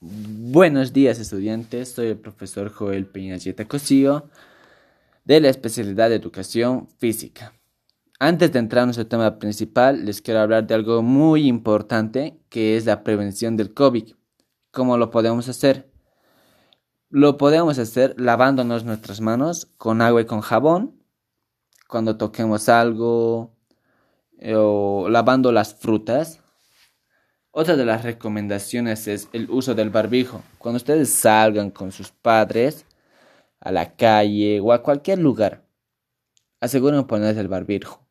Buenos días estudiantes, soy el profesor Joel Peñacheta Cosío de la especialidad de Educación Física. Antes de entrar en nuestro tema principal, les quiero hablar de algo muy importante que es la prevención del COVID. ¿Cómo lo podemos hacer? Lo podemos hacer lavándonos nuestras manos con agua y con jabón cuando toquemos algo eh, o lavando las frutas otra de las recomendaciones es el uso del barbijo. Cuando ustedes salgan con sus padres a la calle o a cualquier lugar, aseguren ponerse el barbijo.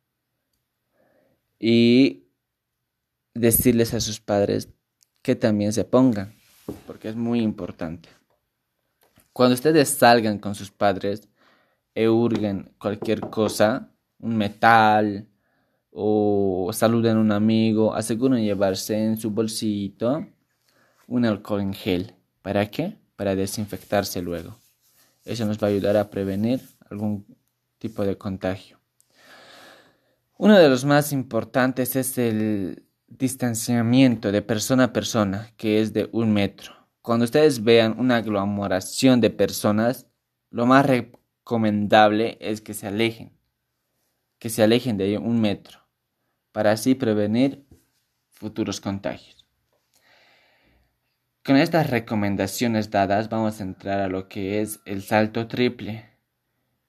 Y decirles a sus padres que también se pongan, porque es muy importante. Cuando ustedes salgan con sus padres e hurguen cualquier cosa, un metal, o saluden a un amigo, aseguren llevarse en su bolsito un alcohol en gel. ¿Para qué? Para desinfectarse luego. Eso nos va a ayudar a prevenir algún tipo de contagio. Uno de los más importantes es el distanciamiento de persona a persona, que es de un metro. Cuando ustedes vean una aglomeración de personas, lo más recomendable es que se alejen, que se alejen de un metro para así prevenir futuros contagios. Con estas recomendaciones dadas vamos a entrar a lo que es el salto triple.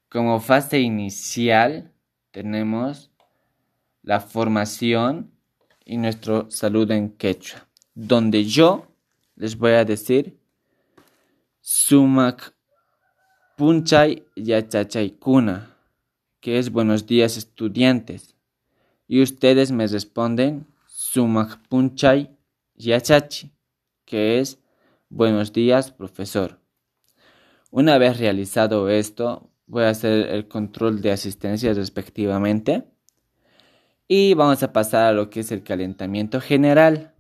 Como fase inicial tenemos la formación y nuestro saludo en quechua, donde yo les voy a decir sumak punchay yachachay kuna, que es buenos días estudiantes y ustedes me responden Sumakpunchay Yachachi, que es Buenos días, profesor. Una vez realizado esto, voy a hacer el control de asistencia respectivamente y vamos a pasar a lo que es el calentamiento general.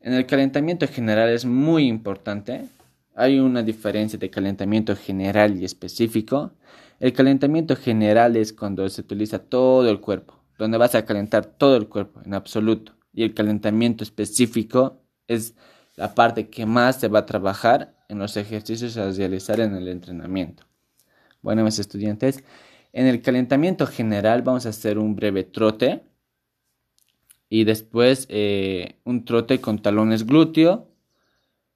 En el calentamiento general es muy importante. Hay una diferencia de calentamiento general y específico. El calentamiento general es cuando se utiliza todo el cuerpo donde vas a calentar todo el cuerpo en absoluto. Y el calentamiento específico es la parte que más se va a trabajar en los ejercicios a realizar en el entrenamiento. Bueno, mis estudiantes, en el calentamiento general vamos a hacer un breve trote y después eh, un trote con talones glúteo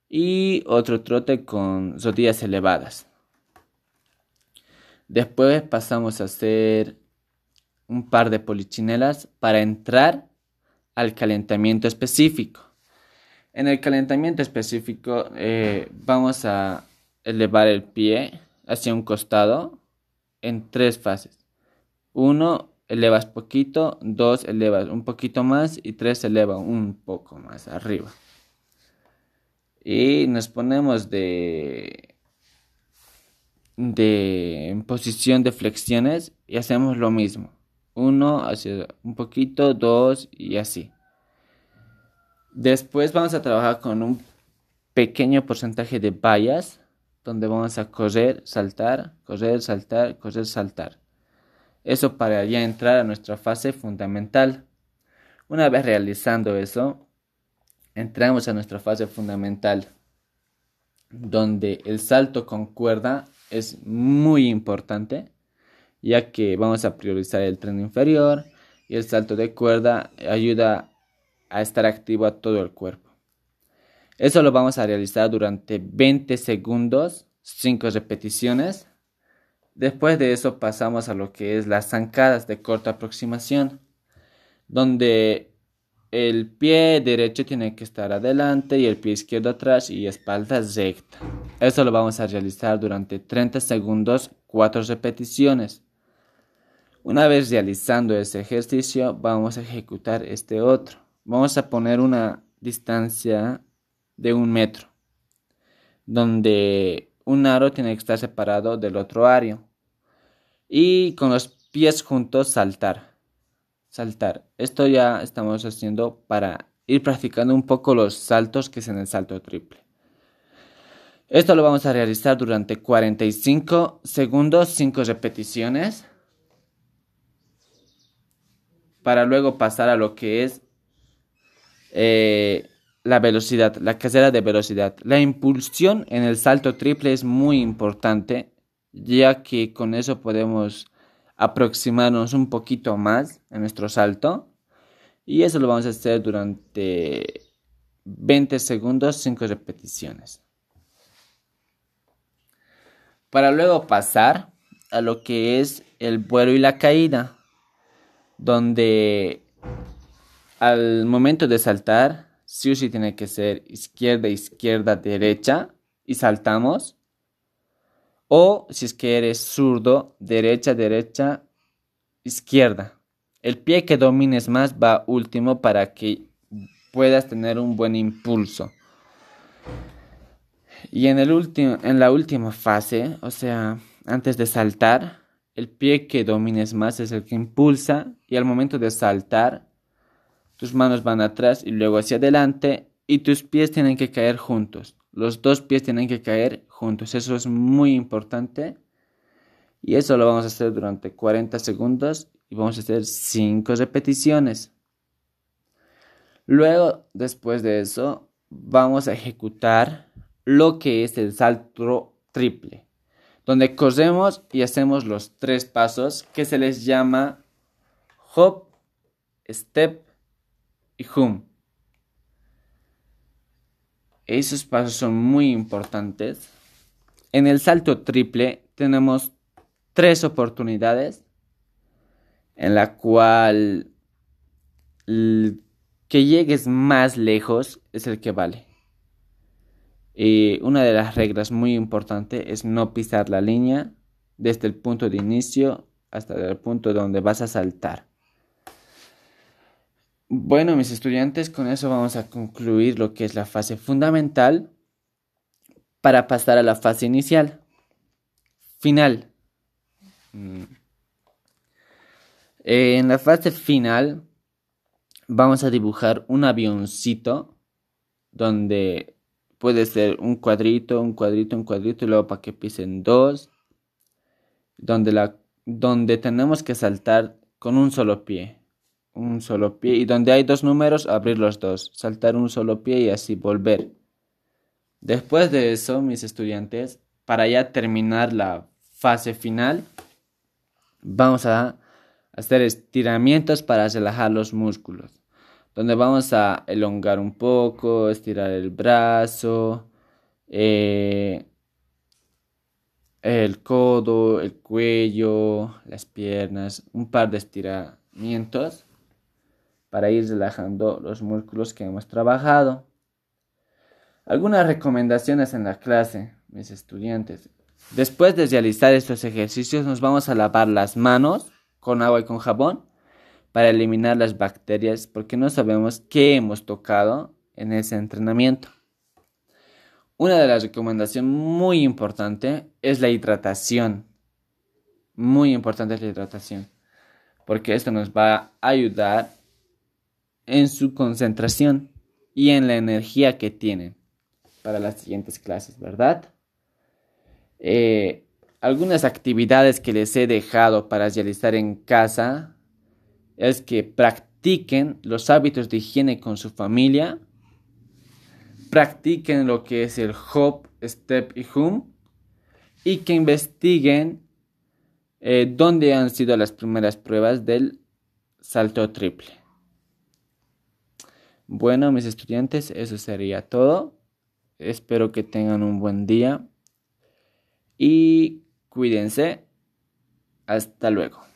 y otro trote con rodillas elevadas. Después pasamos a hacer un par de polichinelas para entrar al calentamiento específico. En el calentamiento específico eh, vamos a elevar el pie hacia un costado en tres fases. Uno, elevas poquito, dos, elevas un poquito más y tres, eleva un poco más arriba. Y nos ponemos de, de en posición de flexiones y hacemos lo mismo uno hacia un poquito, dos y así. Después vamos a trabajar con un pequeño porcentaje de vallas donde vamos a correr, saltar, correr, saltar, correr, saltar. Eso para ya entrar a nuestra fase fundamental. Una vez realizando eso, entramos a nuestra fase fundamental, donde el salto con cuerda es muy importante ya que vamos a priorizar el tren inferior y el salto de cuerda ayuda a estar activo a todo el cuerpo. Eso lo vamos a realizar durante 20 segundos, 5 repeticiones. Después de eso pasamos a lo que es las zancadas de corta aproximación, donde el pie derecho tiene que estar adelante y el pie izquierdo atrás y espalda recta. Eso lo vamos a realizar durante 30 segundos, 4 repeticiones. Una vez realizando ese ejercicio, vamos a ejecutar este otro. Vamos a poner una distancia de un metro, donde un aro tiene que estar separado del otro aro. Y con los pies juntos saltar. Saltar. Esto ya estamos haciendo para ir practicando un poco los saltos que es en el salto triple. Esto lo vamos a realizar durante 45 segundos, 5 repeticiones para luego pasar a lo que es eh, la velocidad, la carrera de velocidad. La impulsión en el salto triple es muy importante, ya que con eso podemos aproximarnos un poquito más en nuestro salto. Y eso lo vamos a hacer durante 20 segundos, 5 repeticiones. Para luego pasar a lo que es el vuelo y la caída, donde al momento de saltar, sí o sí tiene que ser izquierda, izquierda, derecha y saltamos. O si es que eres zurdo, derecha, derecha, izquierda. El pie que domines más va último para que puedas tener un buen impulso. Y en, el en la última fase, o sea, antes de saltar, el pie que domines más es el que impulsa y al momento de saltar, tus manos van atrás y luego hacia adelante y tus pies tienen que caer juntos. Los dos pies tienen que caer juntos. Eso es muy importante. Y eso lo vamos a hacer durante 40 segundos y vamos a hacer 5 repeticiones. Luego, después de eso, vamos a ejecutar lo que es el salto triple, donde corremos y hacemos los tres pasos que se les llama hop, step y hum. Esos pasos son muy importantes. En el salto triple tenemos tres oportunidades en la cual que llegues más lejos es el que vale. Y una de las reglas muy importantes es no pisar la línea desde el punto de inicio hasta el punto donde vas a saltar. Bueno, mis estudiantes, con eso vamos a concluir lo que es la fase fundamental para pasar a la fase inicial. Final. Mm. en la fase final vamos a dibujar un avioncito donde puede ser un cuadrito, un cuadrito, un cuadrito y luego para que pisen dos, donde, la, donde tenemos que saltar con un solo pie un solo pie y donde hay dos números abrir los dos, saltar un solo pie y así volver. Después de eso, mis estudiantes, para ya terminar la fase final, vamos a hacer estiramientos para relajar los músculos, donde vamos a elongar un poco, estirar el brazo, eh, el codo, el cuello, las piernas, un par de estiramientos para ir relajando los músculos que hemos trabajado. Algunas recomendaciones en la clase, mis estudiantes. Después de realizar estos ejercicios nos vamos a lavar las manos con agua y con jabón para eliminar las bacterias porque no sabemos qué hemos tocado en ese entrenamiento. Una de las recomendaciones muy importante es la hidratación. Muy importante es la hidratación porque esto nos va a ayudar en su concentración y en la energía que tienen para las siguientes clases, ¿verdad? Eh, algunas actividades que les he dejado para realizar en casa es que practiquen los hábitos de higiene con su familia, practiquen lo que es el hop, step y hum y que investiguen eh, dónde han sido las primeras pruebas del salto triple. Bueno, mis estudiantes, eso sería todo. Espero que tengan un buen día y cuídense. Hasta luego.